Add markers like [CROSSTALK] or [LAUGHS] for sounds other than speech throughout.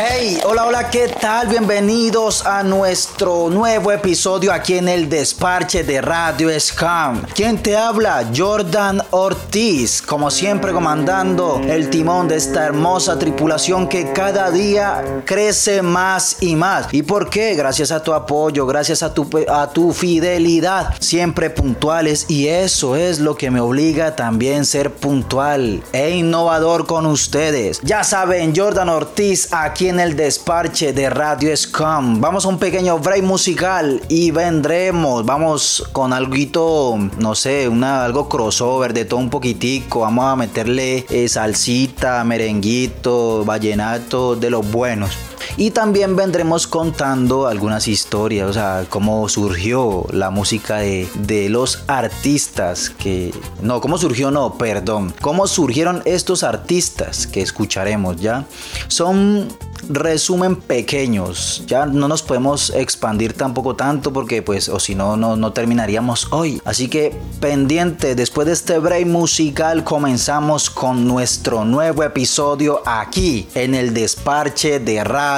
Hey, hola, hola, ¿qué tal? Bienvenidos a nuestro nuevo episodio aquí en el desparche de Radio Scam. ¿Quién te habla? Jordan Ortiz, como siempre comandando el timón de esta hermosa tripulación que cada día crece más y más. ¿Y por qué? Gracias a tu apoyo, gracias a tu, a tu fidelidad, siempre puntuales y eso es lo que me obliga también ser puntual e innovador con ustedes. Ya saben, Jordan Ortiz aquí en el desparche de Radio Scum. Vamos a un pequeño break musical y vendremos. Vamos con algo, no sé, una, algo crossover de todo un poquitico. Vamos a meterle eh, salsita, merenguito, vallenato de los buenos. Y también vendremos contando algunas historias, o sea, cómo surgió la música de, de, los artistas que... No, cómo surgió, no, perdón. Cómo surgieron estos artistas que escucharemos, ¿ya? Son resumen pequeños. Ya no nos podemos expandir tampoco tanto porque pues o si no, no terminaríamos hoy. Así que pendiente, después de este break musical comenzamos con nuestro nuevo episodio aquí en el desparche de Radio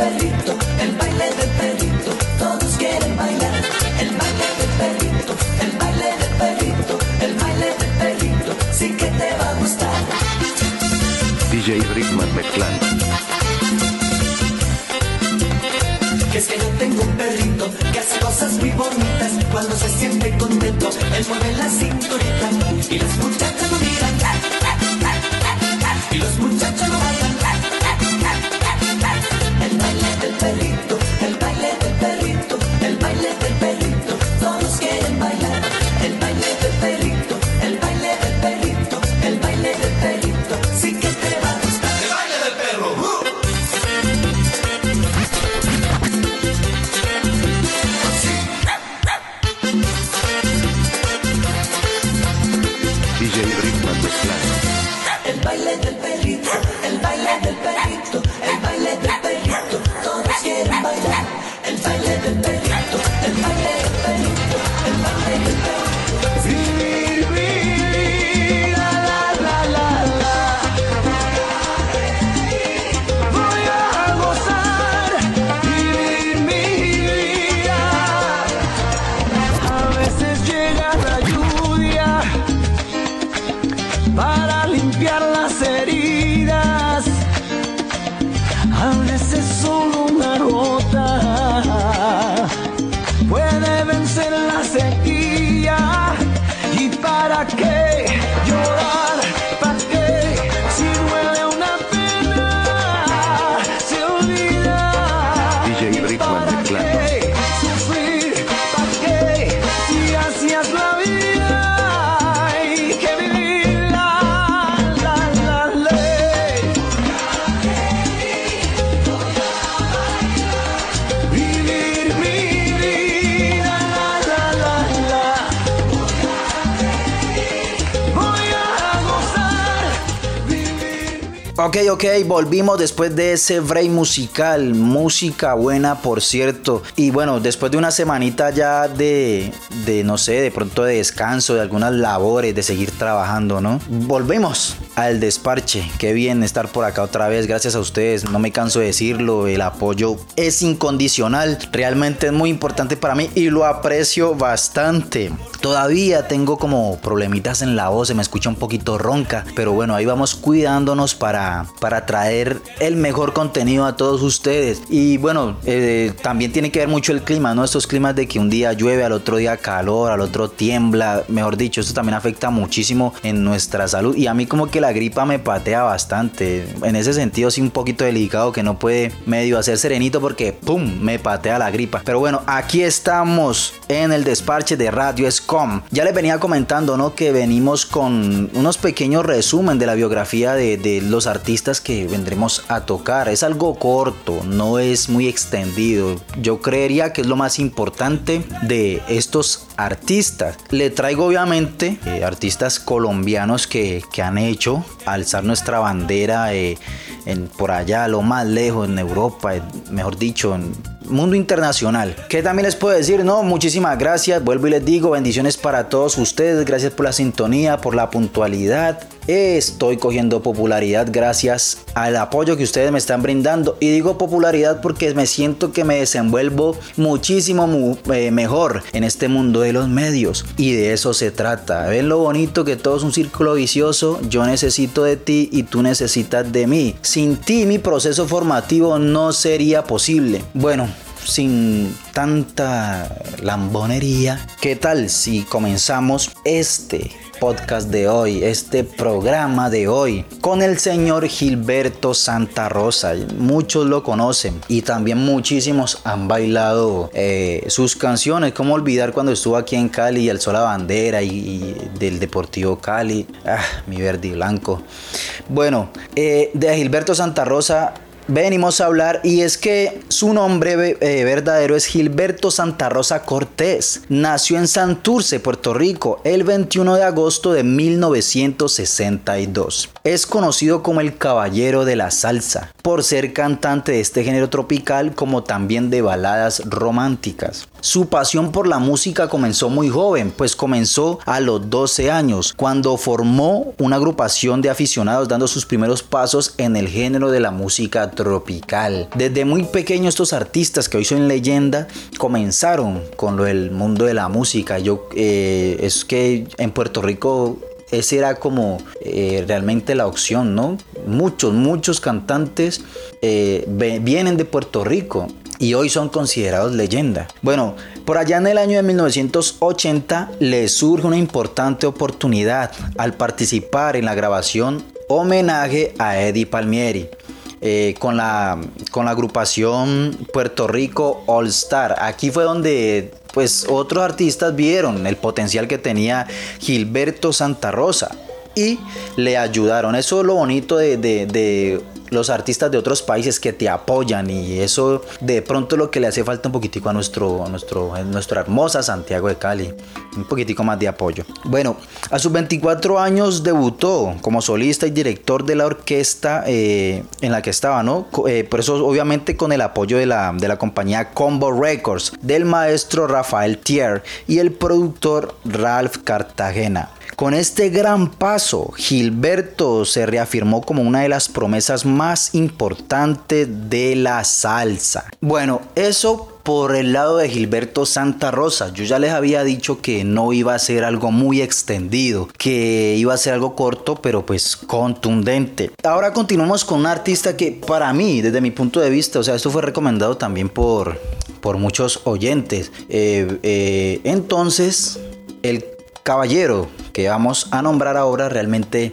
perrito, el baile del perrito, todos quieren bailar. El baile del perrito, el baile del perrito, el baile del perrito, sí que te va a gustar. DJ Rickman mezclando. Que es que yo tengo un perrito que hace cosas muy bonitas cuando se siente contento. Él mueve la cinturita y las muchachas lo miran. Ok, ok, volvimos después de ese break musical, música buena por cierto. Y bueno, después de una semanita ya de, de, no sé, de pronto de descanso, de algunas labores, de seguir trabajando, ¿no? Volvemos al desparche. Qué bien estar por acá otra vez, gracias a ustedes, no me canso de decirlo, el apoyo es incondicional, realmente es muy importante para mí y lo aprecio bastante. Todavía tengo como problemitas en la voz, se me escucha un poquito ronca, pero bueno, ahí vamos cuidándonos para, para traer el mejor contenido a todos ustedes. Y bueno, eh, también tiene que ver mucho el clima, ¿no? Estos climas de que un día llueve, al otro día calor, al otro tiembla, mejor dicho, esto también afecta muchísimo en nuestra salud. Y a mí como que la la gripa me patea bastante. En ese sentido, sí, un poquito delicado que no puede medio hacer serenito porque, ¡pum!, me patea la gripa. Pero bueno, aquí estamos en el despache de Radio Escom. Ya les venía comentando, ¿no? Que venimos con unos pequeños resumen de la biografía de, los artistas que vendremos a tocar. Es algo corto, no es muy extendido. Yo creería que es lo más importante de estos artistas. Le traigo obviamente eh, artistas colombianos que, que, han hecho alzar nuestra bandera eh, en, por allá, lo más lejos, en Europa, mejor dicho, en mundo internacional. ¿Qué también les puedo decir? No, muchísimas gracias. Vuelvo y les digo, bendiciones para todos ustedes. Gracias por la sintonía, por la puntualidad. Estoy cogiendo popularidad gracias al apoyo que ustedes me están brindando. Y digo popularidad porque me siento que me desenvuelvo muchísimo eh, mejor en este mundo de los medios. Y de eso se trata. ¿Ven lo bonito que todo es un círculo vicioso? Yo necesito de ti y tú necesitas de mí. Sin ti mi proceso formativo no sería posible. Bueno, sin tanta lambonería, ¿qué tal si comenzamos este podcast de hoy, este programa de hoy, con el señor Gilberto Santa Rosa. Muchos lo conocen y también muchísimos han bailado eh, sus canciones. ¿Cómo olvidar cuando estuvo aquí en Cali y alzó la bandera y, del Deportivo Cali? Ah, mi verde y blanco. Bueno, eh, de Gilberto Santa Rosa venimos a hablar y es que su nombre eh, verdadero es Gilberto Santa Rosa Cortés. Nació en Santurce, Puerto Rico, el 21 de agosto de 1962. Es conocido como el Caballero de la Salsa por ser cantante de este género tropical como también de baladas románticas. Su pasión por la música comenzó muy joven, pues comenzó a los 12 años, cuando formó una agrupación de aficionados dando sus primeros pasos en el género de la música tropical. Desde muy pequeño estos artistas que hoy son leyenda comenzaron con lo del mundo de la música. Yo eh, es que en Puerto Rico esa era como eh, realmente la opción, ¿no? Muchos, muchos cantantes eh, vienen de Puerto Rico y hoy son considerados leyenda. Bueno, por allá en el año de 1980 le surge una importante oportunidad al participar en la grabación homenaje a Eddie Palmieri. Eh, con, la, con la agrupación Puerto Rico All Star. Aquí fue donde pues otros artistas vieron el potencial que tenía Gilberto Santa Rosa y le ayudaron. Eso es lo bonito de, de los artistas de otros países que te apoyan y eso de pronto lo que le hace falta un poquitico a nuestro, nuestro, nuestra hermosa Santiago de Cali. Un poquitico más de apoyo. Bueno, a sus 24 años debutó como solista y director de la orquesta eh, en la que estaba, ¿no? Eh, por eso obviamente con el apoyo de la, de la compañía Combo Records, del maestro Rafael Thier y el productor Ralph Cartagena. Con este gran paso, Gilberto se reafirmó como una de las promesas más importantes de la salsa. Bueno, eso por el lado de Gilberto Santa Rosa. Yo ya les había dicho que no iba a ser algo muy extendido, que iba a ser algo corto, pero pues contundente. Ahora continuamos con un artista que para mí, desde mi punto de vista, o sea, esto fue recomendado también por, por muchos oyentes. Eh, eh, entonces, el caballero que vamos a nombrar ahora realmente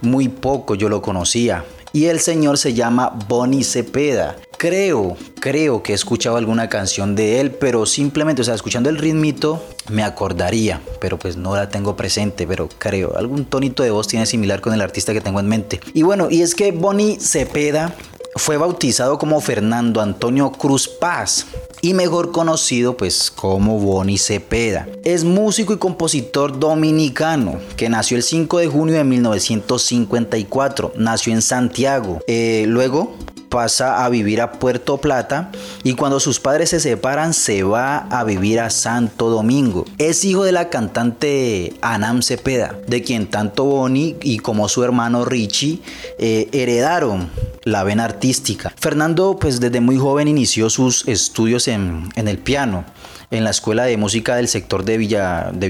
muy poco yo lo conocía. Y el señor se llama Bonnie Cepeda. Creo, creo que he escuchado alguna canción de él, pero simplemente, o sea, escuchando el ritmito me acordaría, pero pues no la tengo presente, pero creo, algún tonito de voz tiene similar con el artista que tengo en mente. Y bueno, y es que Bonnie Cepeda fue bautizado como Fernando Antonio Cruz Paz y mejor conocido pues como Bonnie Cepeda. Es músico y compositor dominicano que nació el 5 de junio de 1954. Nació en Santiago. Eh, luego pasa a vivir a Puerto Plata y cuando sus padres se separan se va a vivir a Santo Domingo. Es hijo de la cantante Anam Cepeda, de quien tanto Bonnie y como su hermano Richie eh, heredaron la vena artística. Fernando pues desde muy joven inició sus estudios en, el piano en la Escuela de Música del sector de Villa, de.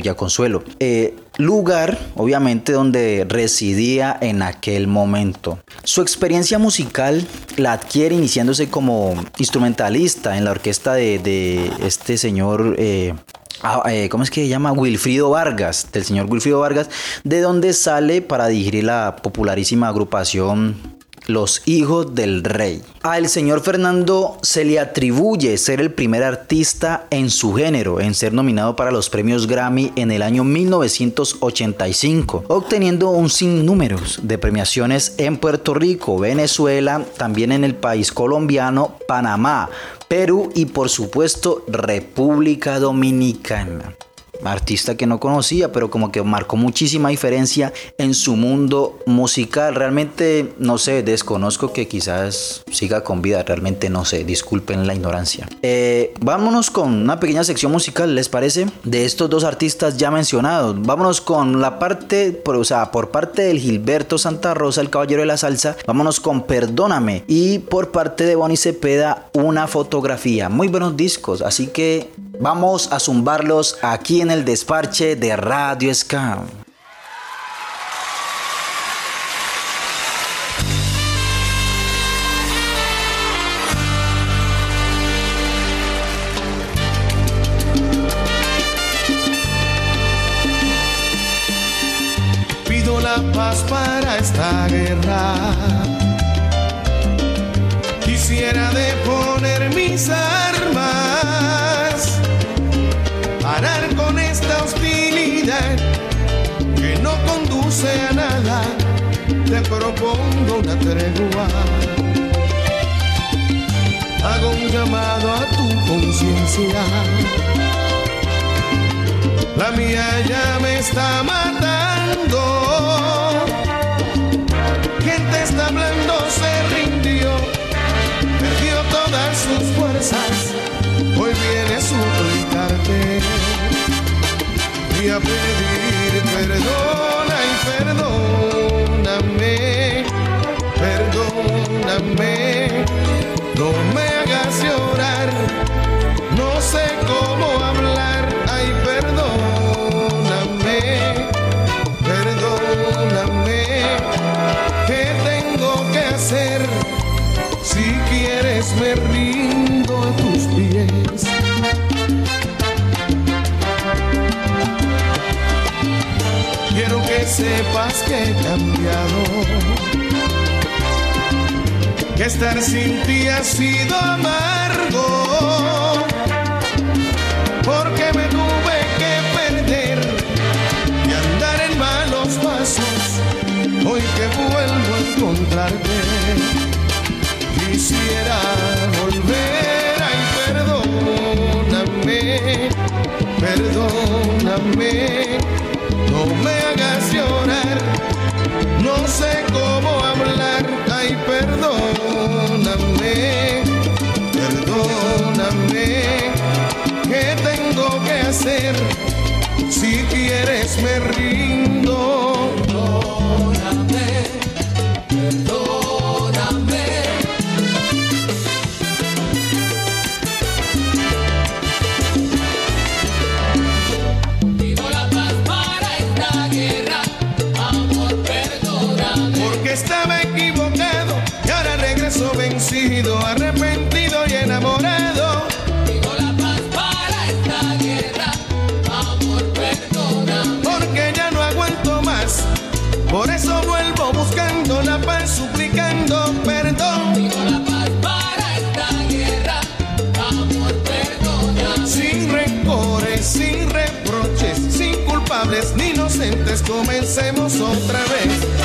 Eh, lugar, obviamente, donde residía en aquel momento. Su experiencia musical la adquiere iniciándose como instrumentalista en la orquesta de, este señor. Eh, ah, eh, ¿cómo es que se llama? Wilfrido Vargas, del señor Wilfrido Vargas, de donde sale para dirigir la popularísima agrupación los hijos del rey. Al señor Fernando se le atribuye ser el primer artista en su género en ser nominado para los premios Grammy en el año 1985, obteniendo un sinnúmero de premiaciones en Puerto Rico, Venezuela, también en el país colombiano, Panamá, Perú y por supuesto República Dominicana artista que no conocía, pero como que marcó muchísima diferencia en su mundo musical. Realmente, no sé, desconozco que quizás siga con vida, realmente no sé, disculpen la ignorancia. Eh, vámonos con una pequeña sección musical, ¿les parece? De estos dos artistas ya mencionados. Vámonos con la parte, por, o sea, por parte del Gilberto Santa Rosa, el caballero de la salsa, vámonos con Perdóname. Y por parte de Bonnie Cepeda, una fotografía. Muy buenos discos, así que vamos a zumbarlos aquí en el desparche de Radio Scam. Pido la paz para esta guerra. Quisiera deponer mis conduce a nada. Te propongo una tregua. Hago un llamado a tu conciencia. La mía ya me está matando. Gente está hablando, se rindió, perdió todas sus fuerzas. Hoy viene a suplicarte y a pedir perdóname, perdóname. Sepas que he cambiado. Que estar sin ti ha sido amargo, porque me tuve que perder y andar en malos pasos. Hoy que vuelvo a encontrarte, quisiera volver, ay, perdóname, perdóname, no me No sé cómo hablar, ay, perdóname, perdóname. ¿Qué tengo que hacer? Si quieres me rindo. Comencemos otra vez.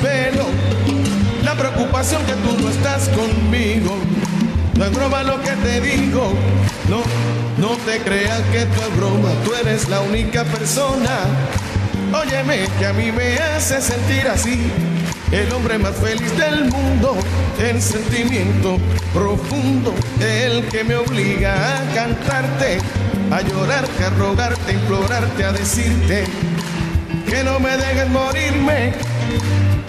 Desvelo la preocupación que tú no estás conmigo no es broma lo que te digo. No no te creas que tú es broma tú eres la única persona. Óyeme que a mí me hace sentir así. El hombre más feliz del mundo, el sentimiento profundo, el que me obliga a cantarte, a llorarte, a rogarte, a implorarte, a decirte que no me dejes morirme.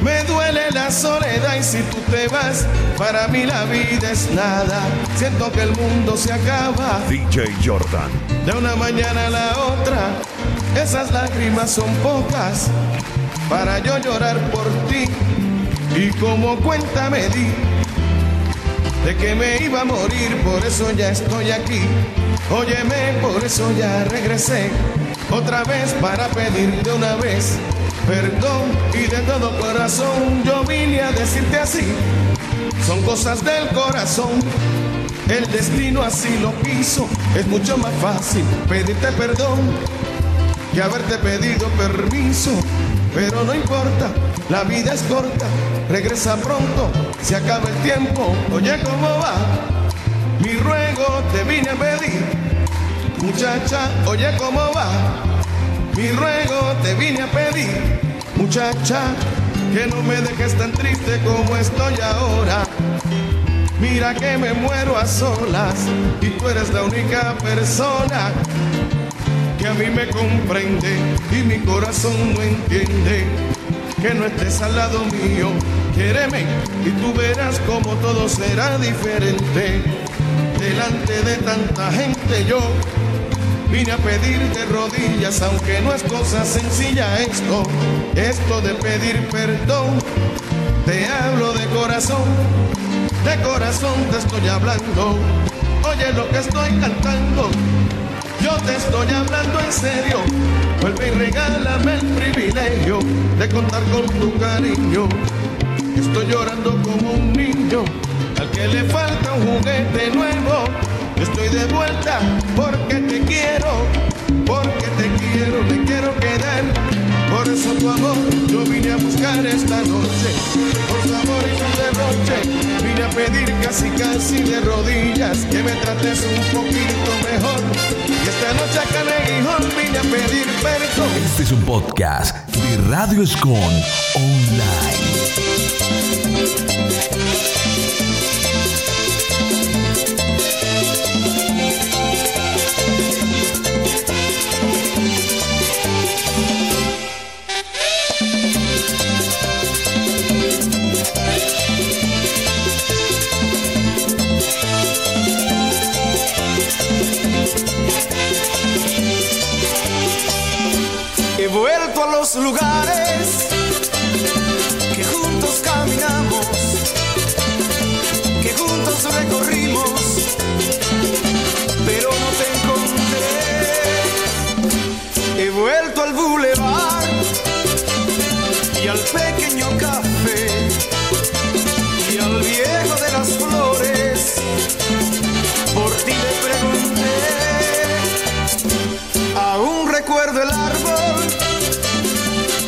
Me duele la soledad y si tú te vas, para mí la vida es nada. Siento que el mundo se acaba DJ Jordan. de una mañana a la otra. Esas lágrimas son pocas para yo llorar por ti. Y como cuenta me di de que me iba a morir, por eso ya estoy aquí. Óyeme, por eso ya regresé otra vez para pedir de una vez perdón y de todo corazón yo vine a decirte así. Son cosas del corazón. El destino así lo quiso. Es mucho más fácil pedirte perdón que haberte pedido permiso. Pero no importa, la vida es corta, regresa pronto, se acaba el tiempo. Oye, ¿cómo va? Mi ruego te vine a pedir. Muchacha, oye, ¿cómo va? Mi ruego te vine a pedir. Muchacha, que no me dejes tan triste como estoy ahora. Mira que me muero a solas y tú eres la única persona que a mí me comprende y mi corazón no entiende que no estés al lado mío. Quéreme y tú verás como todo será diferente. Delante de tanta gente yo vine a pedirte rodillas, aunque no es cosa sencilla esto, esto de pedir perdón. Te hablo de corazón, de corazón te estoy hablando. Oye lo que estoy cantando. Yo te estoy hablando en serio. Vuelve y regálame el privilegio de contar con tu cariño. Estoy llorando como un niño al que le falta un juguete nuevo. Estoy de vuelta porque te quiero, porque te quiero, me quiero quedar. Por eso tu amor yo vine a buscar esta noche. Por su amor y su derroche vine a pedir casi casi de rodillas que me trates un poquito mejor. Y esta noche acá en Aguijón vine a pedir perdón. Este es un podcast de Radio Escon Online. Al pequeño café y al viejo de las flores. Por ti le pregunté. Aún recuerdo el árbol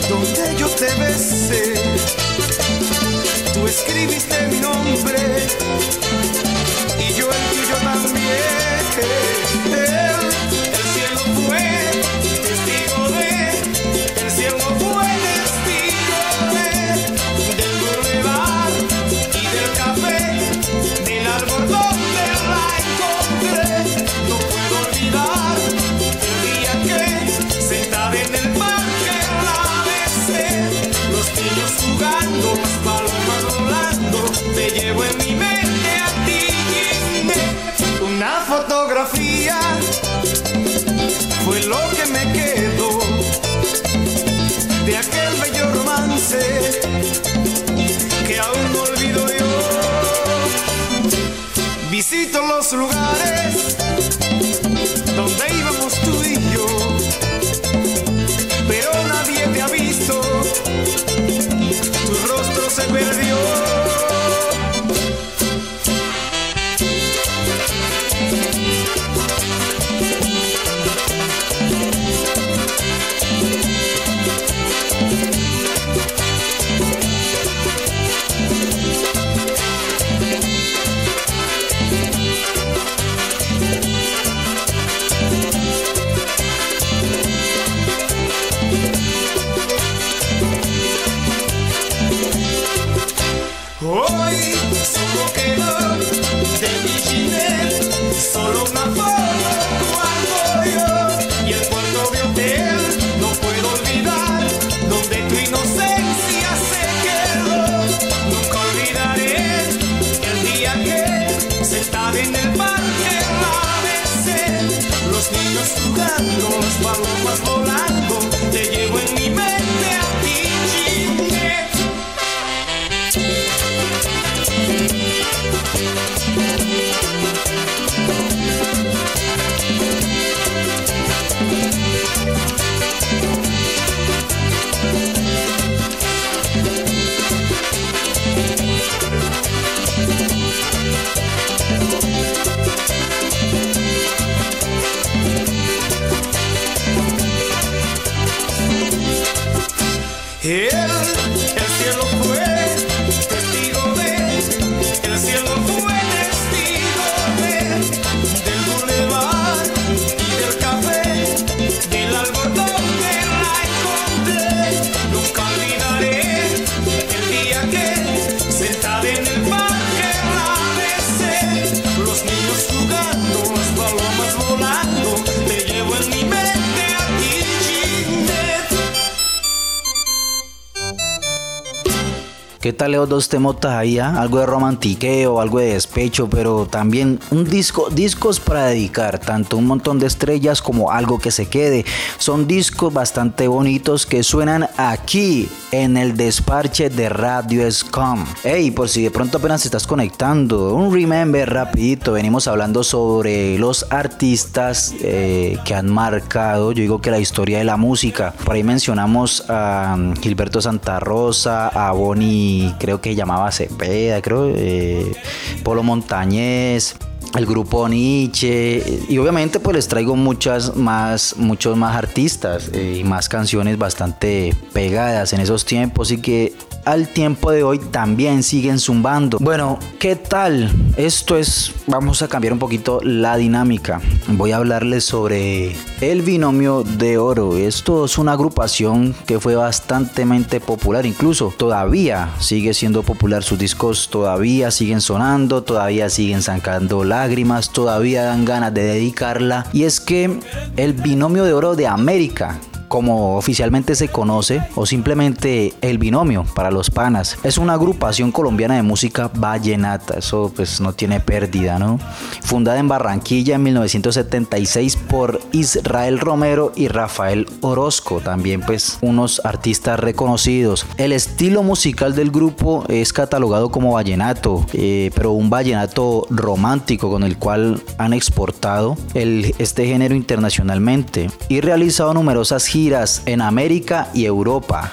donde yo te besé. Tú escribiste mi nombre y yo el visto lugares ¿Qué tal esos dos temotas ahí? ah? Algo de romantiqueo, algo de despecho, pero también un disco, discos para dedicar, tanto un montón de estrellas como algo que se quede. Son discos bastante bonitos que suenan aquí en el desparche de Radio Scum. Hey, por si de pronto apenas estás conectando, un remember rapidito. Venimos hablando sobre los artistas eh, que han marcado, yo digo que la historia de la música. Por ahí mencionamos a um, Gilberto Santa Rosa, a Bonnie, creo que llamaba Cepeda, creo, eh, Polo Montañés el grupo Nietzsche y obviamente pues les traigo muchas más muchos más artistas eh, y más canciones bastante pegadas en esos tiempos y que al tiempo de hoy también siguen zumbando. Bueno, ¿qué tal? Esto es, vamos a cambiar un poquito la dinámica. Voy a hablarles sobre el binomio de oro. Esto es una agrupación que fue bastante popular, incluso todavía sigue siendo popular. Sus discos todavía siguen sonando, todavía siguen sacando lágrimas, todavía dan ganas de dedicarla. Y es que el binomio de oro de América como oficialmente se conoce, o simplemente el binomio para los panas. Es una agrupación colombiana de música vallenata, eso pues no tiene pérdida, ¿no? Fundada en Barranquilla en 1976 por Israel Romero y Rafael Orozco, también pues unos artistas reconocidos. El estilo musical del grupo es catalogado como vallenato, eh, pero un vallenato romántico con el cual han exportado el, este género internacionalmente y realizado numerosas giras en América y Europa.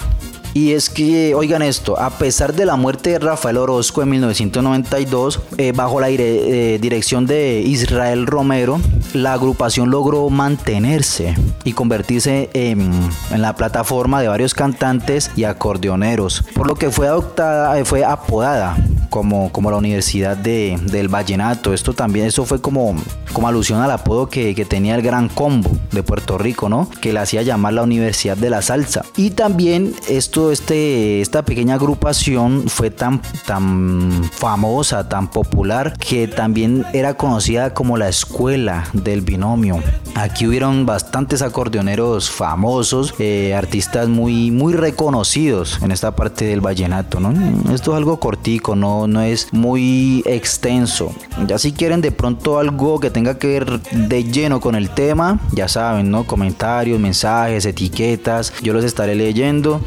Y es que, oigan esto, a pesar de la muerte de Rafael Orozco en 1992, eh, bajo la eh, dirección de Israel Romero, la agrupación logró mantenerse y convertirse en, en la plataforma de varios cantantes y acordeoneros, por lo que fue adoptada, eh, fue apodada como, como la Universidad de- del Vallenato. Esto también, eso fue como, como alusión al apodo que, que tenía el Gran Combo de Puerto Rico, ¿no? Que le hacía llamar la Universidad de la Salsa. Y también esto, este, esta pequeña agrupación fue tan, tan famosa, tan popular, que también era conocida como la Escuela del Binomio. Aquí hubieron bastantes acordeoneros famosos, eh, artistas muy, muy reconocidos en esta parte del vallenato, ¿no? Esto es algo cortico, no, no es muy extenso. Ya si quieren de pronto algo que tenga que ver de lleno con el tema, ya saben, ¿no? Comentarios, mensajes, etiquetas, yo los estaré leyendo.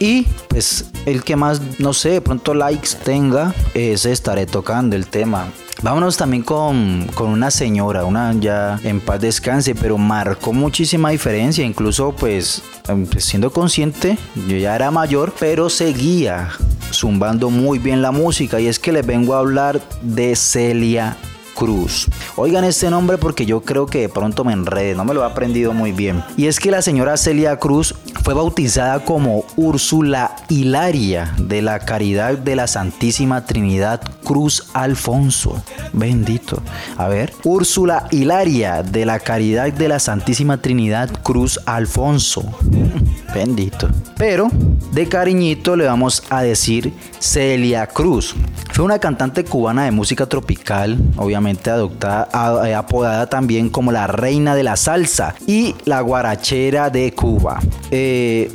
Y pues el que más, no sé, de pronto likes tenga, ese estaré tocando el tema. Vámonos también con, con una señora, una ya en paz descanse, pero marcó muchísima diferencia. Incluso, pues, em, pues, siendo consciente, yo ya era mayor, pero seguía zumbando muy bien la música. Y es que les vengo a hablar de Celia Cruz. Oigan este nombre porque yo creo que de pronto me enrede, no me lo he aprendido muy bien. Y es que la señora Celia Cruz fue bautizada como Úrsula Hilaria de la Caridad de la Santísima Trinidad Cruz Alfonso. Bendito. A ver, Úrsula Hilaria de la Caridad de la Santísima Trinidad Cruz Alfonso. [LAUGHS] Bendito. Pero de cariñito le vamos a decir Celia Cruz. Fue una cantante cubana de música tropical, obviamente adoptada, eh, apodada también como la reina de la salsa y la guarachera de Cuba. Eh,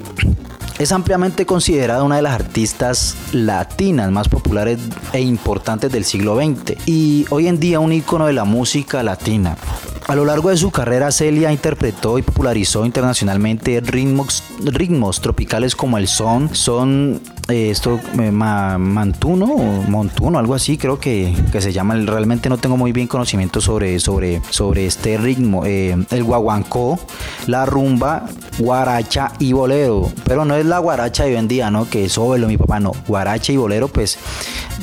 es ampliamente considerada una de las artistas latinas más populares e importantes del siglo XX y hoy en día un ícono de la música latina. A lo largo de su carrera, Celia interpretó y popularizó internacionalmente ritmos, ritmos tropicales como el son, son eh, esto eh, ma- mantuno montuno, algo así, creo que, que se llama. Realmente no tengo muy bien conocimiento sobre, sobre, sobre este ritmo. Eh, el guaguancó, la rumba, guaracha y bolero. Pero no es la guaracha de hoy en día, ¿no? Que es óvelo, mi papá, no. Guaracha y bolero, pues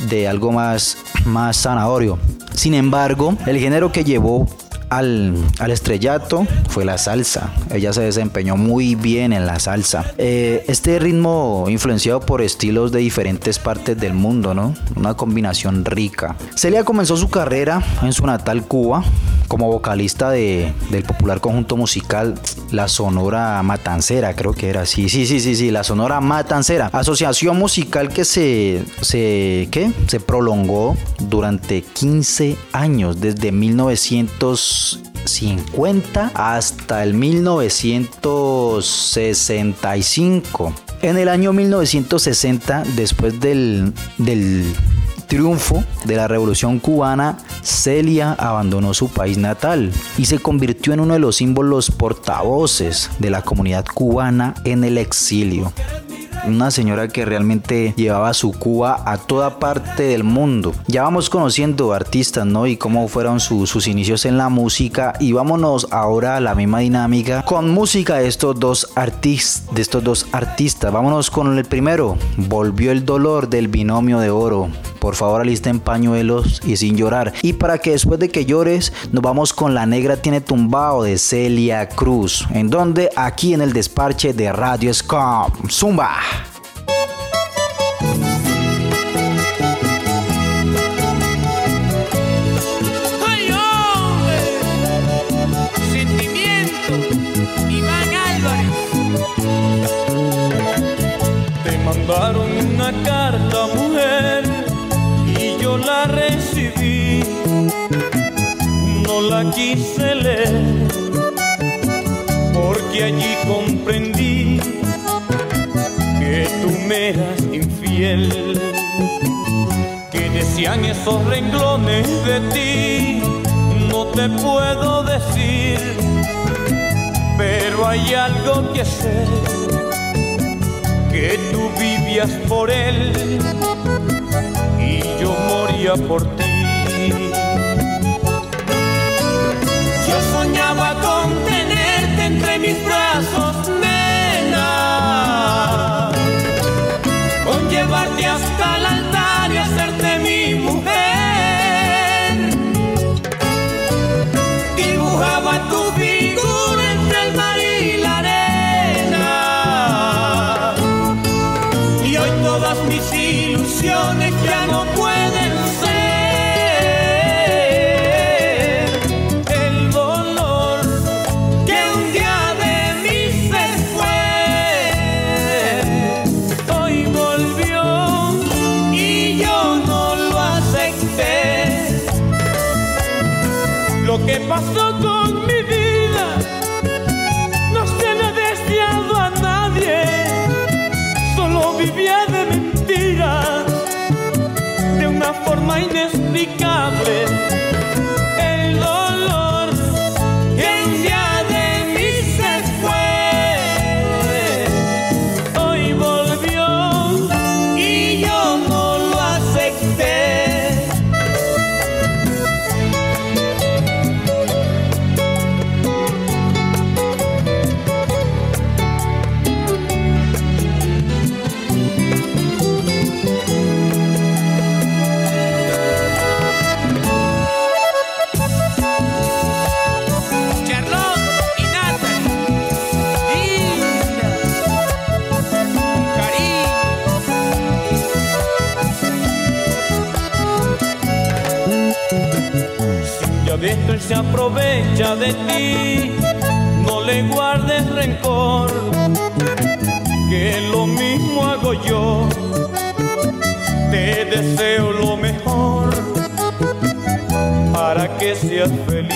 de algo más, más zanahorio. Sin embargo, el género que llevó al, al estrellato fue la salsa. Ella se desempeñó muy bien en la salsa. Eh, este ritmo influenciado por estilos de diferentes partes del mundo, ¿no? Una combinación rica. Celia comenzó su carrera en su natal Cuba como vocalista de- del popular conjunto musical La Sonora Matancera, creo que era. Sí, sí, sí, sí, sí, La Sonora Matancera. Asociación musical que se, se, ¿qué? se prolongó durante 15 años, desde 1950 hasta el 1965. En el año 1960, después del, del triunfo de la revolución cubana, Celia abandonó su país natal y se convirtió en uno de los símbolos portavoces de la comunidad cubana en el exilio. Una señora que realmente llevaba su Cuba a toda parte del mundo. Ya vamos conociendo artistas, ¿no? Y cómo fueron su- sus inicios en la música. Y vámonos ahora a la misma dinámica con música de estos dos artistas. De estos dos artistas. Vámonos con el primero. Volvió el dolor del binomio de oro. Por favor, alisten pañuelos y sin llorar. Y para que después de que llores, nos vamos con La Negra Tiene Tumbao de Celia Cruz. En donde aquí en el desparche de Radio Scom. Zumba. Mandaron una carta, mujer, y yo la recibí. No la quise leer, porque allí comprendí que tú me eras infiel. Que decían esos renglones de ti, no te puedo decir, pero hay algo que sé que tú vivías por él y yo moría por ti. Yo soñaba con tenerte entre mis brazos, nena, con llevarte hasta el ilusiones ya no pueden ser. El dolor que un día de mí se fue. Hoy volvió y yo no lo acepté. Lo que pasó yo. Te deseo lo mejor para que seas feliz.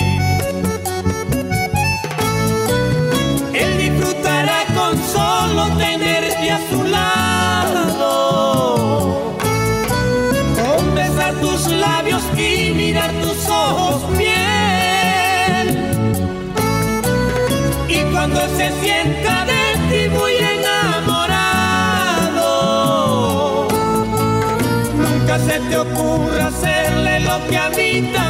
Él disfrutará con solo tenerte a su lado, con besar tus labios y mirar tus ojos bien. Y cuando se siente bonita.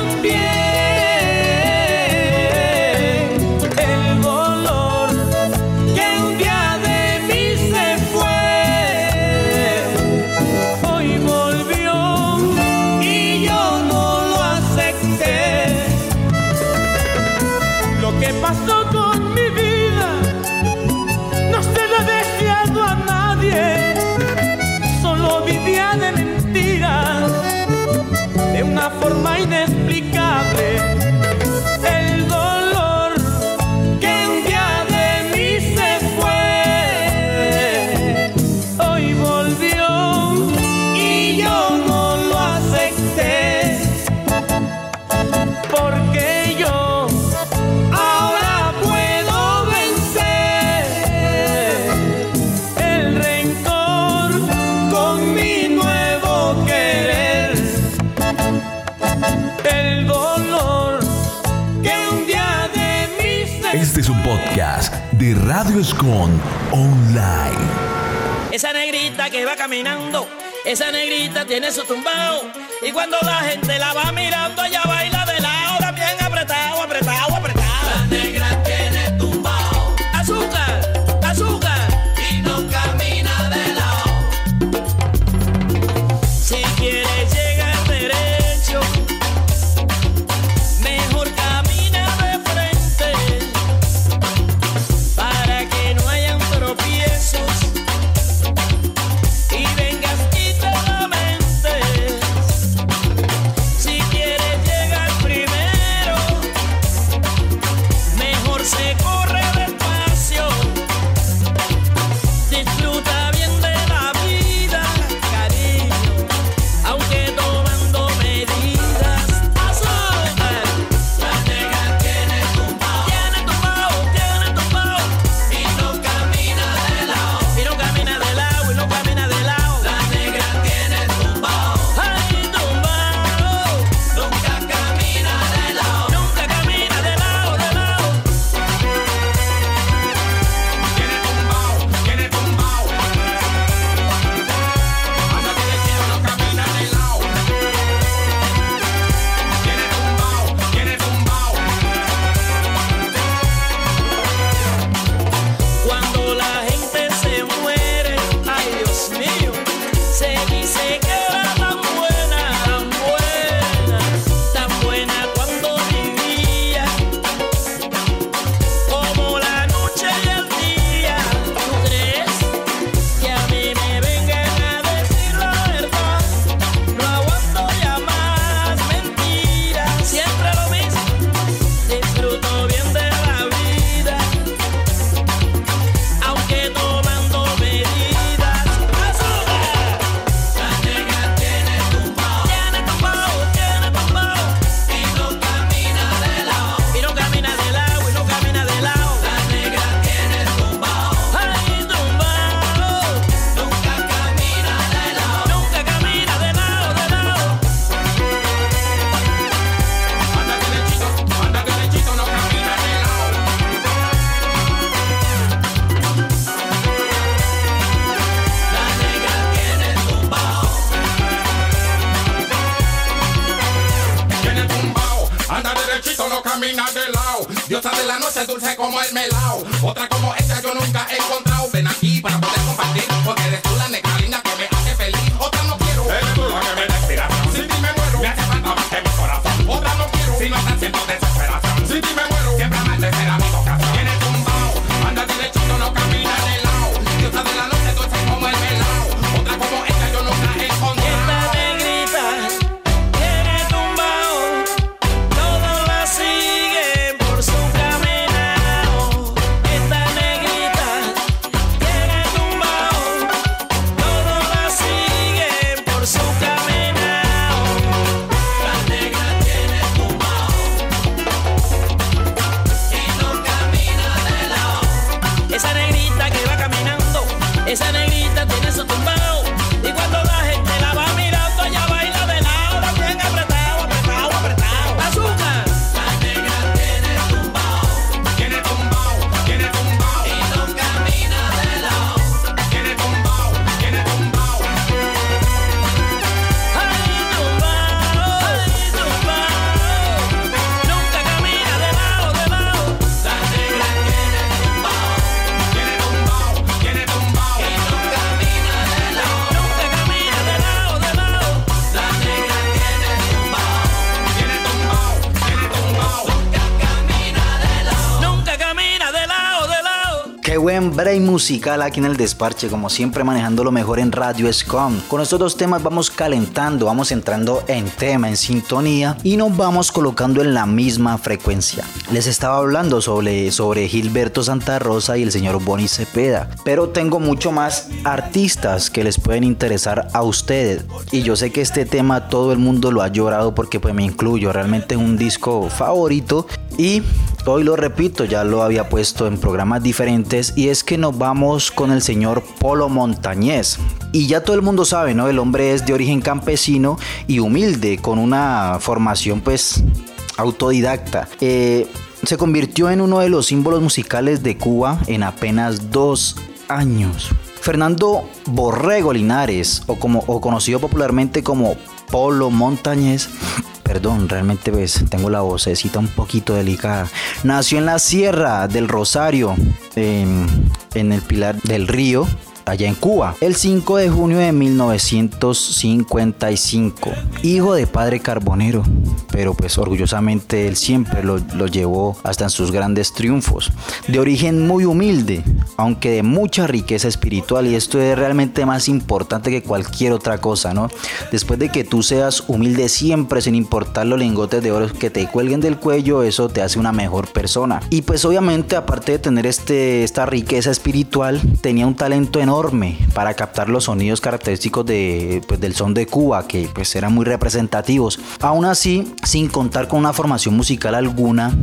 Musical aquí en el desparche, como siempre manejando lo mejor en Radio Scom. Con estos dos temas vamos calentando, vamos entrando en tema, en sintonía y nos vamos colocando en la misma frecuencia. Les estaba hablando sobre, sobre Gilberto Santa Rosa y el señor Bonnie Cepeda, pero tengo mucho más artistas que les pueden interesar a ustedes. Y yo sé que este tema todo el mundo lo ha llorado porque pues me incluyo, realmente es un disco favorito y hoy lo repito, ya lo había puesto en programas diferentes y es que nos vamos con el señor Polo Montañés. Y ya todo el mundo sabe, ¿no? El hombre es de origen campesino y humilde, con una formación pues autodidacta. Eh, se convirtió en uno de los símbolos musicales de Cuba en apenas dos años. Fernando Borrego Linares, o, como, o conocido popularmente como Polo Montañés, perdón, realmente ves, tengo la vocecita un poquito delicada. Nació en la Sierra del Rosario, en, en el Pilar del Río, allá en Cuba, el 5 de junio de 1955. Hijo de padre carbonero, pero pues orgullosamente él siempre lo, lo, llevó hasta en sus grandes triunfos. De origen muy humilde, aunque de mucha riqueza espiritual, y esto es realmente más importante que cualquier otra cosa, ¿no? Después de que tú seas humilde siempre, sin importar los lingotes de oro que te cuelguen del cuello, eso te hace una mejor persona. Y pues obviamente, aparte de tener este, esta riqueza espiritual, tenía un talento enorme para captar los sonidos característicos de, pues, del son de Cuba, que pues eran muy representativos. Aún así, sin contar con una formación musical alguna,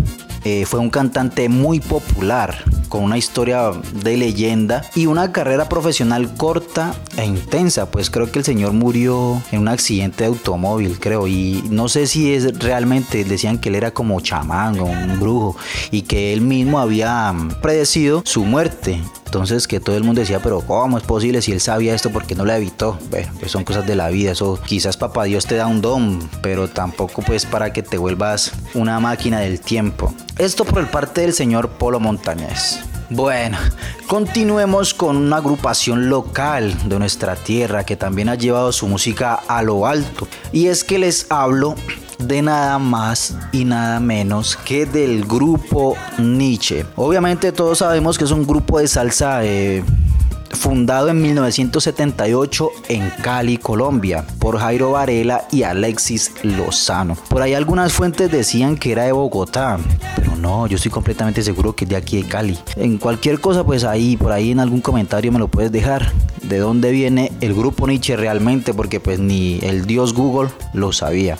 eh, fue un cantante muy popular, con una historia de leyenda y una carrera profesional corta e intensa, pues creo que el señor murió en un accidente de automóvil, creo, y no sé si es realmente, decían que él era como chamán o un brujo y que él mismo había predecido su muerte. Entonces que todo el mundo decía, pero ¿cómo es posible si él sabía esto? ¿Por qué no lo evitó? Bueno, pues son cosas de la vida. Eso quizás papá Dios te da un don, pero tampoco pues para que te vuelvas una máquina del tiempo. Esto por el parte del señor Polo Montañés. Bueno, continuemos con una agrupación local de nuestra tierra que también ha llevado su música a lo alto. Y es que les hablo de nada más y nada menos que del grupo Nietzsche. Obviamente todos sabemos que es un grupo de salsa eh, fundado en 1978 en Cali, Colombia, por Jairo Varela y Alexis Lozano. Por ahí algunas fuentes decían que era de Bogotá, no, yo estoy completamente seguro que es de aquí de Cali. En cualquier cosa, pues ahí, por ahí en algún comentario me lo puedes dejar. De dónde viene el grupo Nietzsche realmente, porque pues ni el dios Google lo sabía.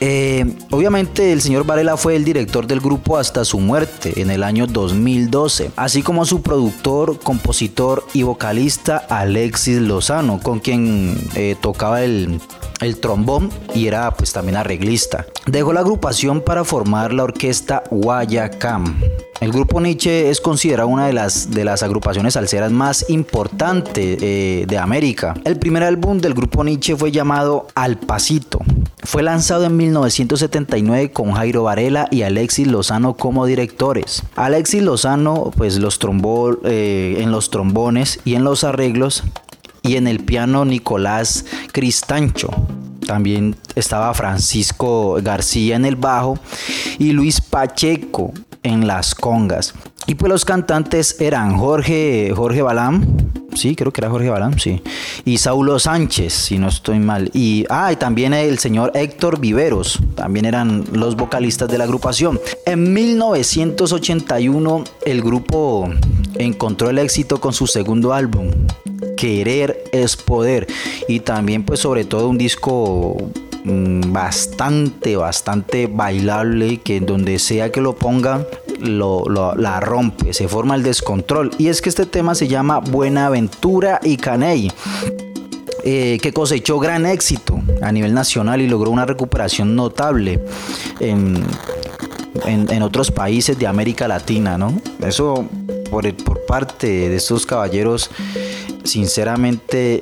Eh, obviamente el señor Varela fue el director del grupo hasta su muerte en el año 2012, así como su productor, compositor y vocalista Alexis Lozano, con quien eh, tocaba el, el trombón y era pues también arreglista. Dejó la agrupación para formar la orquesta Guayacam. El grupo Nietzsche es considerado una de las, de las agrupaciones salseras más importantes eh, de América. El primer álbum del grupo Nietzsche fue llamado Al Pasito. Fue lanzado en 1979 con Jairo Varela y Alexis Lozano como directores. Alexis Lozano pues los trombó eh, en los trombones y en los arreglos y en el piano Nicolás Cristancho. También estaba Francisco García en el bajo y Luis Pacheco en las congas. Y pues los cantantes eran Jorge, Jorge Balam, sí, creo que era Jorge Balam, sí, y Saulo Sánchez, si no estoy mal. Y, ah, y también el señor Héctor Viveros, también eran los vocalistas de la agrupación. En 1981 el grupo encontró el éxito con su segundo álbum, Querer es Poder, y también pues sobre todo un disco bastante, bastante bailable que donde sea que lo pongan lo, la rompe, se forma el descontrol. Y es que este tema se llama Buenaventura y Caney. Eh, que cosechó gran éxito a nivel nacional y logró una recuperación notable en, en, en otros países de América Latina, ¿no? Eso por, por parte de estos caballeros, sinceramente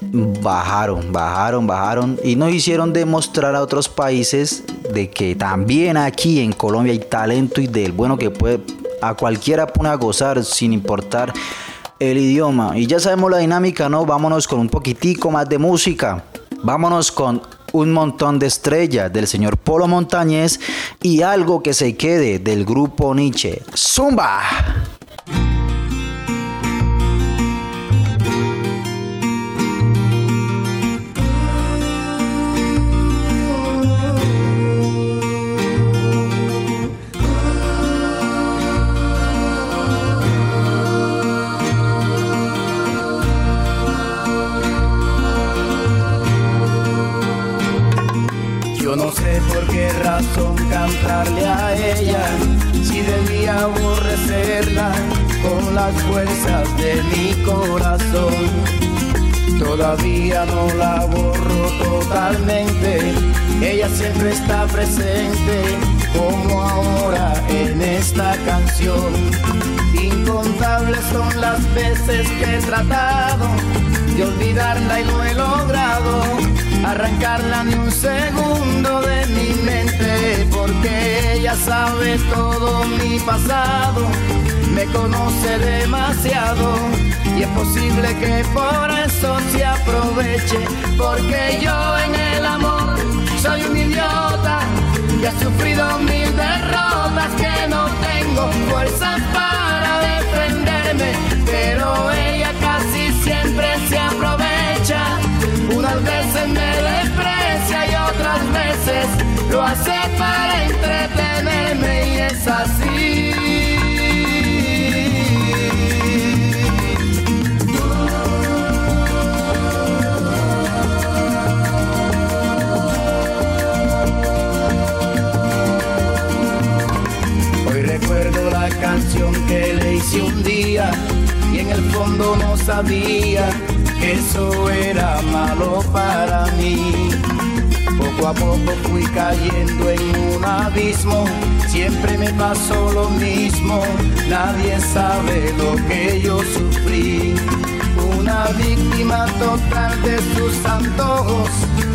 bajaron, bajaron, bajaron y nos hicieron demostrar a otros países de que también aquí en Colombia hay talento y del bueno que puede a cualquiera pone a gozar sin importar el idioma. Y ya sabemos la dinámica, ¿no? Vámonos con un poquitico más de música. Vámonos con un montón de estrellas del señor Polo Montañez y algo que se quede del grupo Nietzsche. ¡Zumba! Las fuerzas de mi corazón. Todavía no la borro totalmente, ella siempre está presente como ahora en esta canción. Incontables son las veces que he tratado de olvidarla y no he logrado arrancarla ni un segundo de mi mente porque ella sabe todo mi pasado, me conoce demasiado y es posible que por eso se aproveche porque yo en el amor soy un idiota y he sufrido mil derrotas que no tengo fuerzas para defenderme, pero ella casi siempre se aprovecha. Unas veces me desprecia y otras veces lo hace para entretenerme y es así. Hoy recuerdo la canción que le hice un día y en el fondo no sabía eso era malo para mí. Poco a poco fui cayendo en un abismo, siempre me pasó lo mismo, nadie sabe lo que yo sufrí. Una víctima total de sus antojos,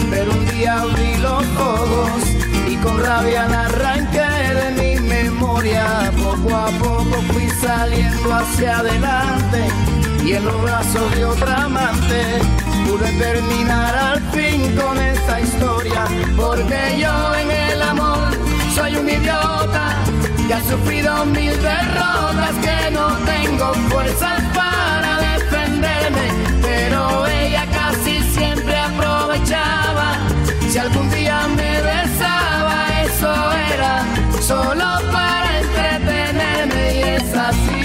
pero un día abrí los ojos y con rabia la arranqué de mi memoria. Poco a poco fui saliendo hacia adelante y en los brazos de otra amante pude terminar al fin con esta historia. Porque yo en el amor soy un idiota y he sufrido mil derrotas que no tengo fuerzas para defenderme. Pero ella casi siempre aprovechaba. Si algún día me besaba, eso era solo para entretenerme y es así.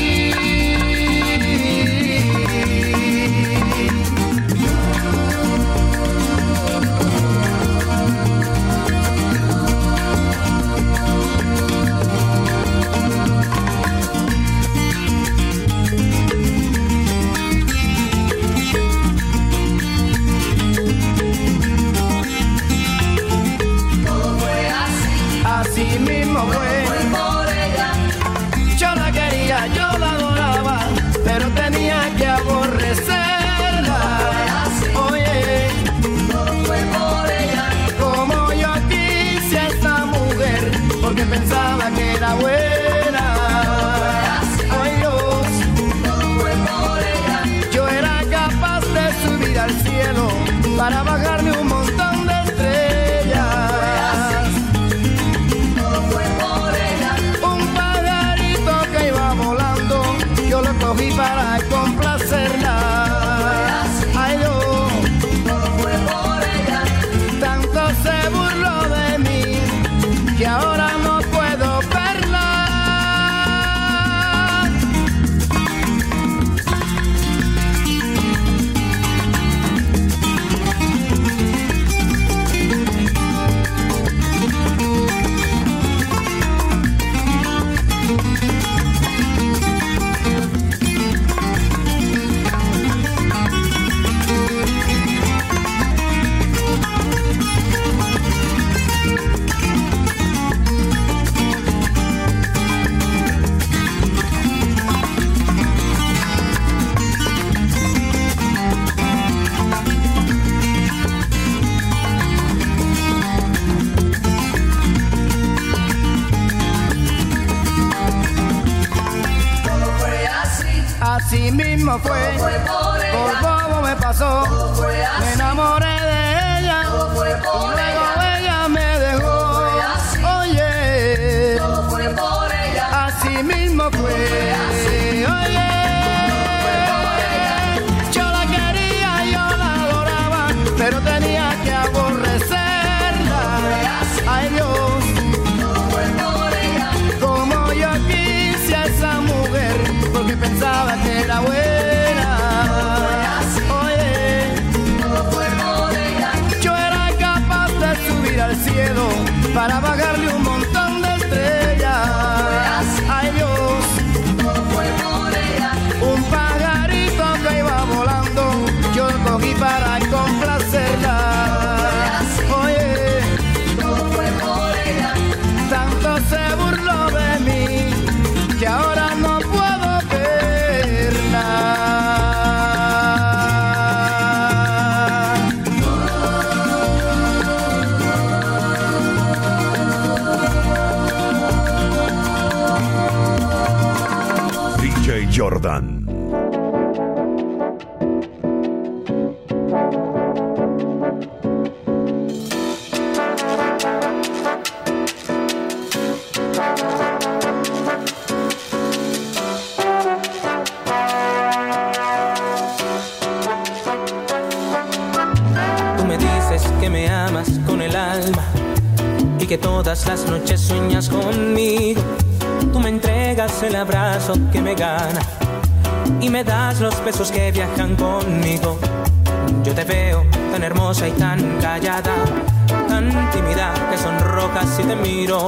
DJ besos que viajan conmigo. Yo te veo tan hermosa y tan callada, tan tímida que sonrojas si te miro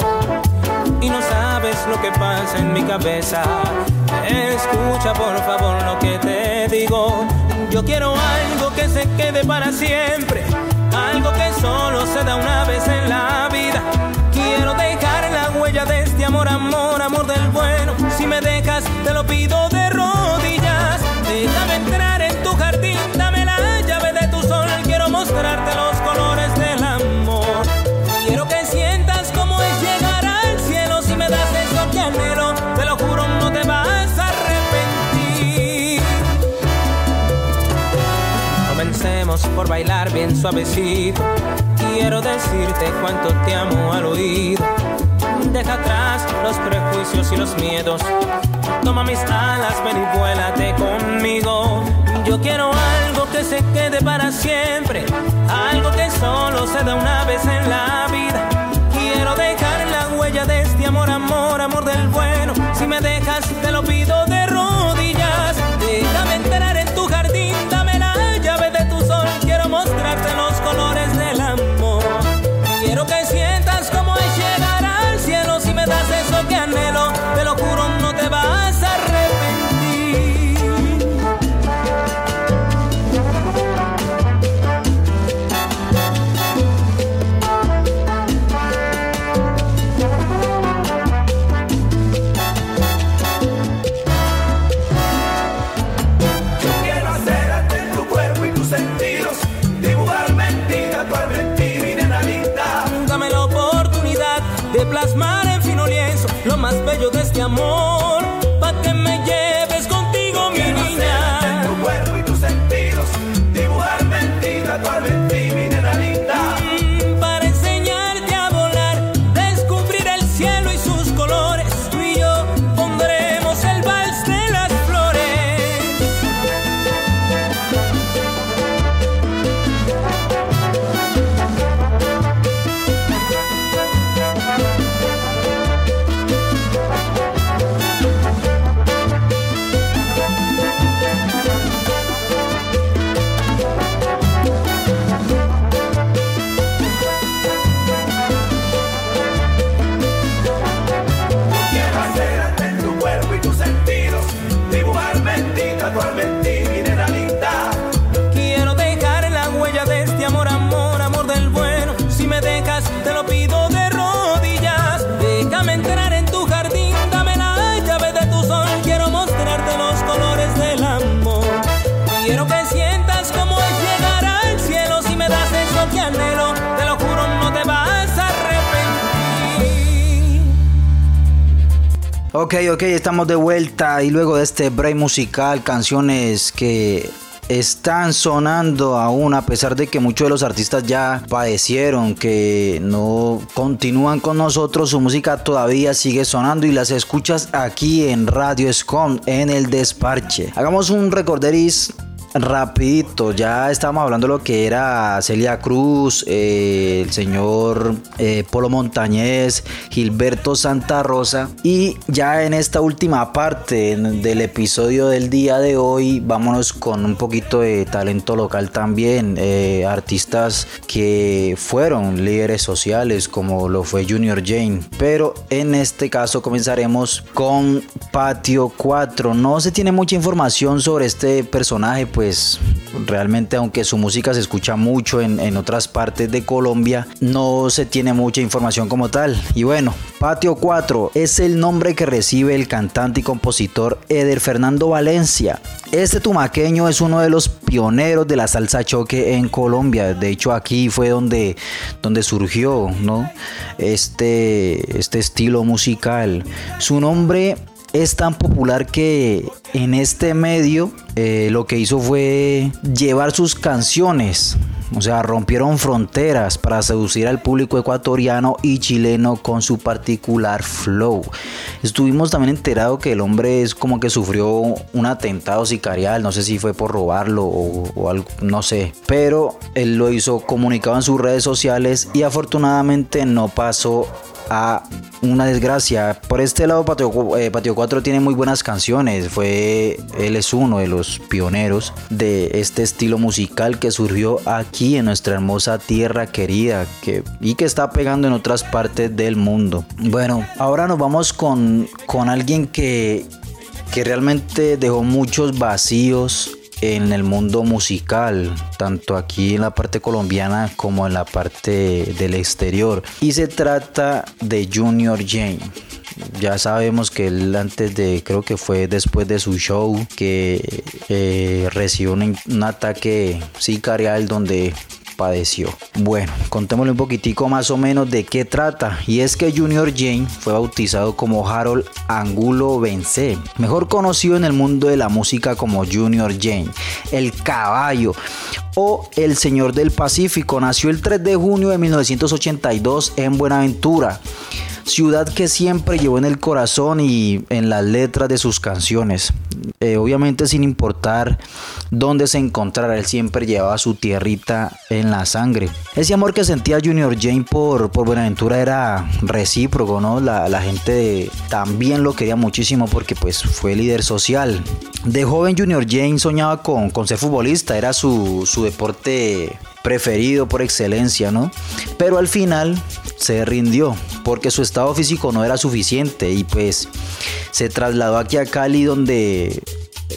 y no sabes lo que pasa en mi cabeza. Escucha por favor lo que te digo. Yo quiero algo que se quede para siempre, algo que solo se da una vez en la vida. Quiero dejar la huella de este amor, amor, amor del bueno. Si me dejas, te lo pido por bailar bien suavecito. Quiero decirte cuánto te amo al oído. Deja atrás los prejuicios y los miedos. Toma mis alas, ven y vuélate conmigo. Yo quiero algo que se quede para siempre. Ok, ok, estamos de vuelta y luego de este break musical, canciones que están sonando aún a pesar de que muchos de los artistas ya padecieron, que no continúan con nosotros, su música todavía sigue sonando y las escuchas aquí en Radio Scom en el desparche. Hagamos un recorderis Rapidito, ya estábamos hablando de lo que era Celia Cruz, eh, el señor eh, Polo Montañez, Gilberto Santa Rosa. Y ya en esta última parte del episodio del día de hoy vámonos con un poquito de talento local también, eh, artistas que fueron líderes sociales como lo fue Junior Jane, pero en este caso comenzaremos con Patio 4, no se tiene mucha información sobre este personaje, pues realmente aunque su música se escucha mucho en, en otras partes de Colombia, no se tiene mucha información como tal. Y bueno, Patio 4 es el nombre que recibe el cantante y compositor Eder Fernando Valencia. Este tumaqueño es uno de los pioneros de la salsa choque en Colombia. De hecho, aquí fue donde, donde surgió ¿no? este, este estilo musical. Su nombre es tan popular que en este medio eh, lo que hizo fue llevar sus canciones. O sea, rompieron fronteras para seducir al público ecuatoriano y chileno con su particular flow. Estuvimos también enterados que el hombre es como que sufrió un atentado sicarial, no sé si fue por robarlo o, o algo, no sé. Pero él lo hizo comunicado en sus redes sociales y afortunadamente no pasó a una desgracia. Por este lado, Patio, eh, Patio 4 tiene muy buenas canciones. Fue, él es uno de los pioneros de este estilo musical que surgió aquí en nuestra hermosa tierra querida que, y que está pegando en otras partes del mundo. Bueno, ahora nos vamos con, con alguien que, que realmente dejó muchos vacíos en el mundo musical, tanto aquí en la parte colombiana como en la parte del exterior. Y se trata de Junior Jane. Ya sabemos que él antes de, creo que fue después de su show, que eh, recibió un, un ataque sicarial donde padeció. Bueno, contémosle un poquitico más o menos de qué trata. Y es que Junior Jane fue bautizado como Harold Angulo Bence, mejor conocido en el mundo de la música como Junior Jane, el caballo o el Señor del Pacífico. Nació el 3 de junio de 1982 en Buenaventura ciudad que siempre llevó en el corazón y en las letras de sus canciones. Eh, obviamente sin importar dónde se encontrara, él siempre llevaba su tierrita en la sangre. Ese amor que sentía Junior Jane por, por Buenaventura era recíproco, ¿no? La, la gente también lo quería muchísimo porque pues fue líder social. De joven Junior Jane soñaba con, con ser futbolista, era su, su deporte preferido por excelencia, ¿no? Pero al final se rindió porque su estado físico no era suficiente y pues se trasladó aquí a Cali donde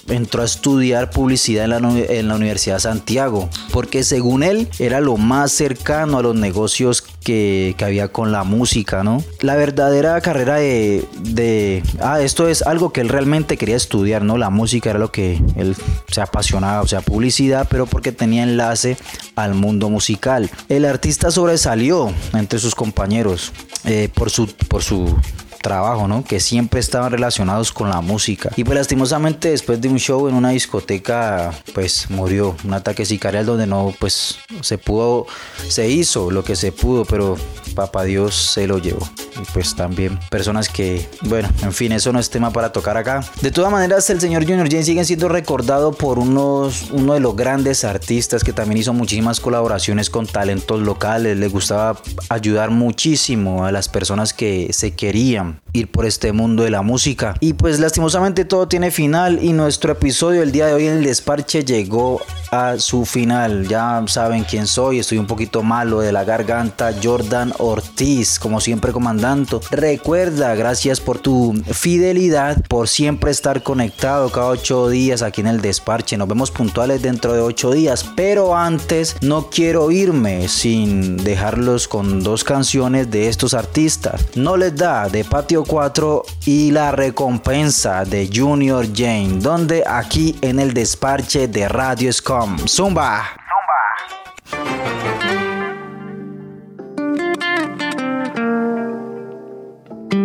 entró a estudiar publicidad en la, en la, Universidad de Santiago, porque según él era lo más cercano a los negocios que, que había con la música, ¿no? La verdadera carrera de, de, Ah, esto es algo que él realmente quería estudiar, ¿no? La música era lo que él se apasionaba, o sea, publicidad, pero porque tenía enlace al mundo musical. El artista sobresalió entre sus compañeros eh, por, su, por su trabajo, ¿no? Que siempre estaban relacionados con la música. Y pues lastimosamente después de un show en una discoteca, pues murió. Un ataque sicarial donde no, pues se pudo, se hizo lo que se pudo, pero papá Dios se lo llevó. Y pues también personas que, bueno, en fin, eso no es tema para tocar acá. De todas maneras, el señor Junior Jane sigue siendo recordado por unos, uno de los grandes artistas que también hizo muchísimas colaboraciones con talentos locales. Le gustaba ayudar muchísimo a las personas que se querían ir por este mundo de la música. Y pues lastimosamente todo tiene final y nuestro episodio del día de hoy en el desparche llegó a su final. Ya saben quién soy, estoy un poquito malo de la garganta. Jordan Ortiz, como siempre comandante. Recuerda, gracias por tu fidelidad, por siempre estar conectado cada ocho días aquí en el desparche. Nos vemos puntuales dentro de ocho días. Pero antes no quiero irme sin dejarlos con dos canciones de estos artistas. No les da de Patio 4 y la recompensa de Junior Jane, donde aquí en el desparche de Radio Scum. Zumba.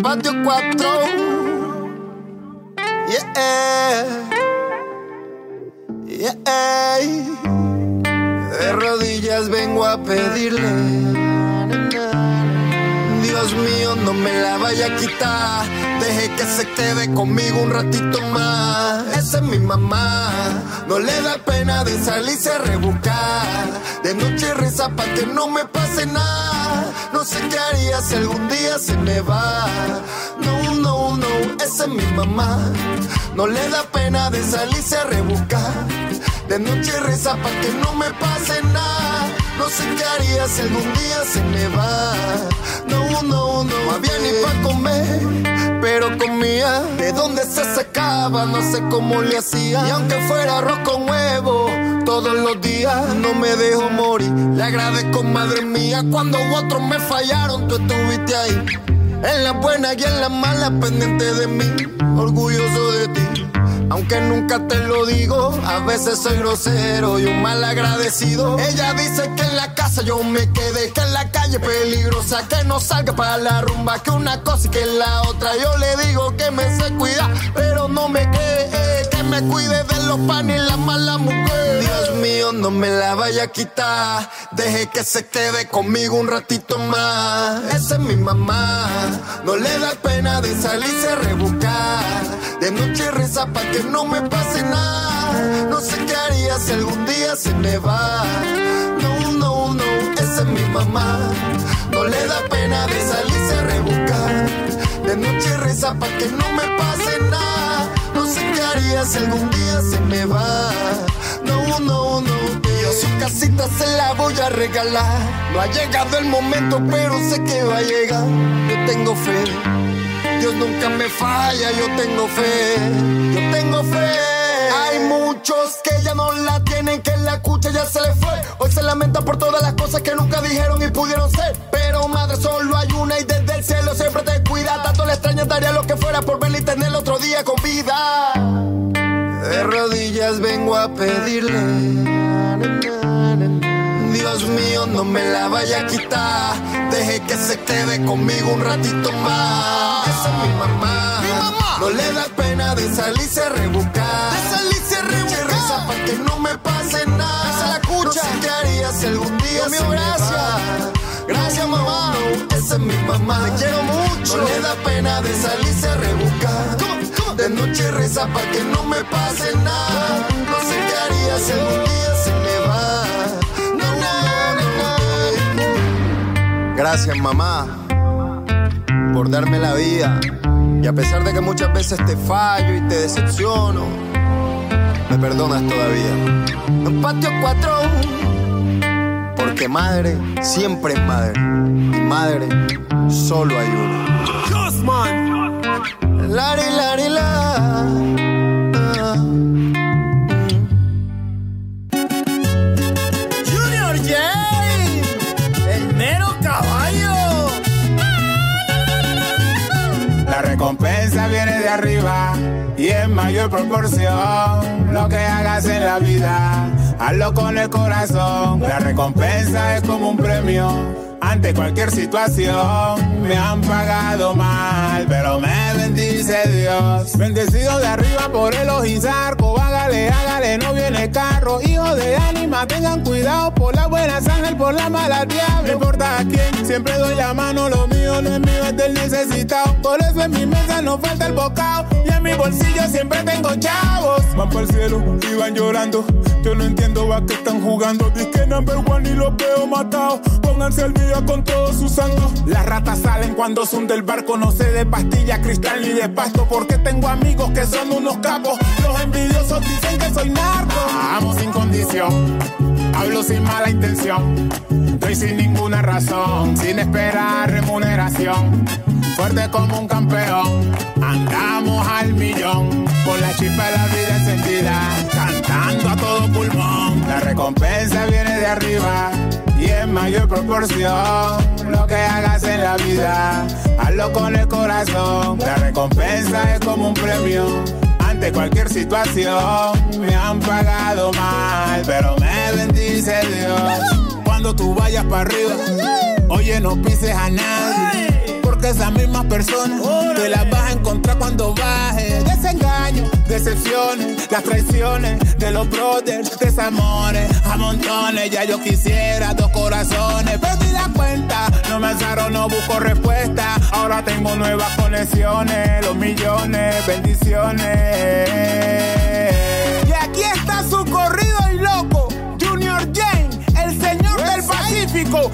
Patio 4 Yeah Yeah De rodillas vengo a pedirle Dios mío, no me la vaya a quitar. Deje que se quede conmigo un ratito más. Esa es mi mamá. No le da pena de salirse a rebuscar. De noche reza pa' que no me pase nada. No sé qué haría si algún día se me va. No, no, no, esa es mi mamá. No le da pena de salirse a rebuscar. De noche reza pa' que no me pase nada. No sé qué haría si algún día se me va. No, no, no había ni pa' comer, pero comía. De dónde se sacaba, no sé cómo le hacía. Y aunque fuera arroz con huevo, todos los días no me dejo morir. Le agradezco, madre mía, cuando otros me fallaron, tú estuviste ahí. En las buenas y en las malas, pendiente de mí, orgulloso de ti. Aunque nunca te lo digo. A veces soy grosero y un mal agradecido. Ella dice que en la casa yo me quedé, que en la calle peligrosa, que no salga para la rumba, que una cosa y que la otra. Yo le digo que me se cuida, pero no me cree, me cuide de los panes y la mala mujer. Dios mío, no me la vaya a quitar. Deje que se quede conmigo un ratito más. Esa es mi mamá, no le da pena de salirse a rebuscar. De noche reza pa' que no me pase nada. No sé qué haría si algún día se me va. No, no, no, esa es mi mamá. No le da pena de salirse a rebuscar. De noche reza pa' que no me pase si algún día se me va. No, no, no. Yo su casita se la voy a regalar. No ha llegado el momento, pero sé que va a llegar. Yo tengo fe. Dios nunca me falla, yo tengo fe, yo tengo fe. Hay muchos que ya no la tienen, que la escucha ya se le fue. Hoy se lamenta por todas las cosas que nunca dijeron y pudieron ser. Pero madre, solo hay una y desde el cielo siempre te cuida. Tanto la extraña daría lo que fuera por verla y tenerla otro día con vida. De rodillas vengo a pedirle. Dios mío, no me la vaya a quitar. Deje que se quede conmigo un ratito más. Esa es mi mamá. No le da pena de salirse a rebuscar. De salirse a rebuscar. reza para que no me pase nada. Esa la cucha. No sé qué haría si algún día Dios mío, se me gracias. va. Gracias, mamá. esa es mi mamá. Te quiero mucho. No le da pena de salirse a rebuscar. De noche reza para que no me pase nada. Gracias, mamá, por darme la vida. Y a pesar de que muchas veces te fallo y te decepciono, me perdonas todavía. En patio 4, porque madre siempre es madre. Y madre solo hay una. Lari, lari, la. Mayor proporción. Lo que hagas en la vida, hazlo con el corazón. La recompensa es como un premio. Ante cualquier situación me han pagado mal, pero me bendice Dios. Bendecido de arriba por el ojizarco, hágale, hágale, no viene carro. Hijo de ánima, tengan cuidado por la buena ángel, por la mala diablo. No importa a quién, siempre doy la mano, lo mío no es mío, es del necesitado. Por eso en mi mesa no falta el bocado y en mi bolsillo siempre tengo chavos. Van para el cielo y van llorando. Yo no entiendo a qué están jugando. Dice number one y los veo matados. Pónganse al día con todos sus santos. Las ratas salen cuando son del barco. No sé de pastilla, cristal ni de pasto. Porque tengo amigos que son unos capos. Los envidiosos dicen que soy narco. Amo sin condición. Hablo sin mala intención. Estoy sin ninguna razón. Sin esperar remuneración. Fuerte como un campeón. Andamos al millón. Con la chispa de la vida encendida. Cantando a todo pulmón. La recompensa viene de arriba. Y en mayor proporción. Lo que hagas en la vida. Hazlo con el corazón. La recompensa es como un premio. Ante cualquier situación me han pagado mal, pero me bendice Dios. Cuando tú vayas para arriba, oye, no pises a nadie. Porque esas mismas personas te las vas a encontrar cuando bajes. Desengaños, decepciones, las traiciones de los brothers, desamores, a montones. Ya yo quisiera dos corazones, perdí la cuenta. No me alzaron, no busco respuesta. Ahora tengo nuevas conexiones, los millones, bendiciones. Y aquí está su corrido y loco, Junior Jane, el señor del Pacífico,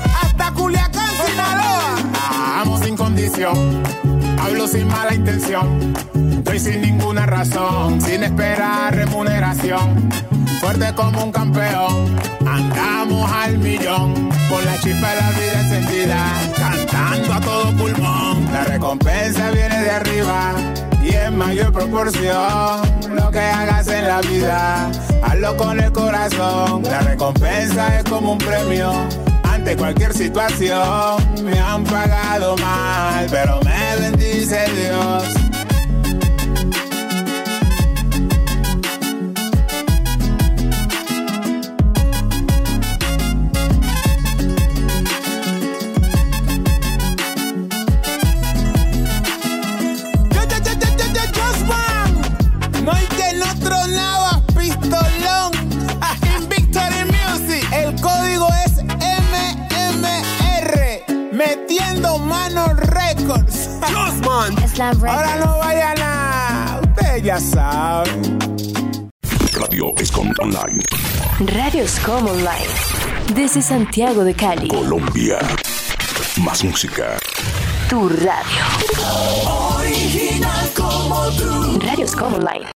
hablo sin mala intención. Estoy sin ninguna razón, sin esperar remuneración. Fuerte como un campeón, andamos al millón. Con la chispa de la vida encendida, cantando a todo pulmón. La recompensa viene de arriba y en mayor proporción. Lo que hagas en la vida, hazlo con el corazón. La recompensa es como un premio. Ante cualquier situación me han pagado mal, pero me bendice Dios. Ahora no vayan a. Ustedes ya saben. Radio Escom Online. Radio Scom Online. Desde Santiago de Cali. Colombia. Más música. Tu radio. Original como tú. Radio Scom Online.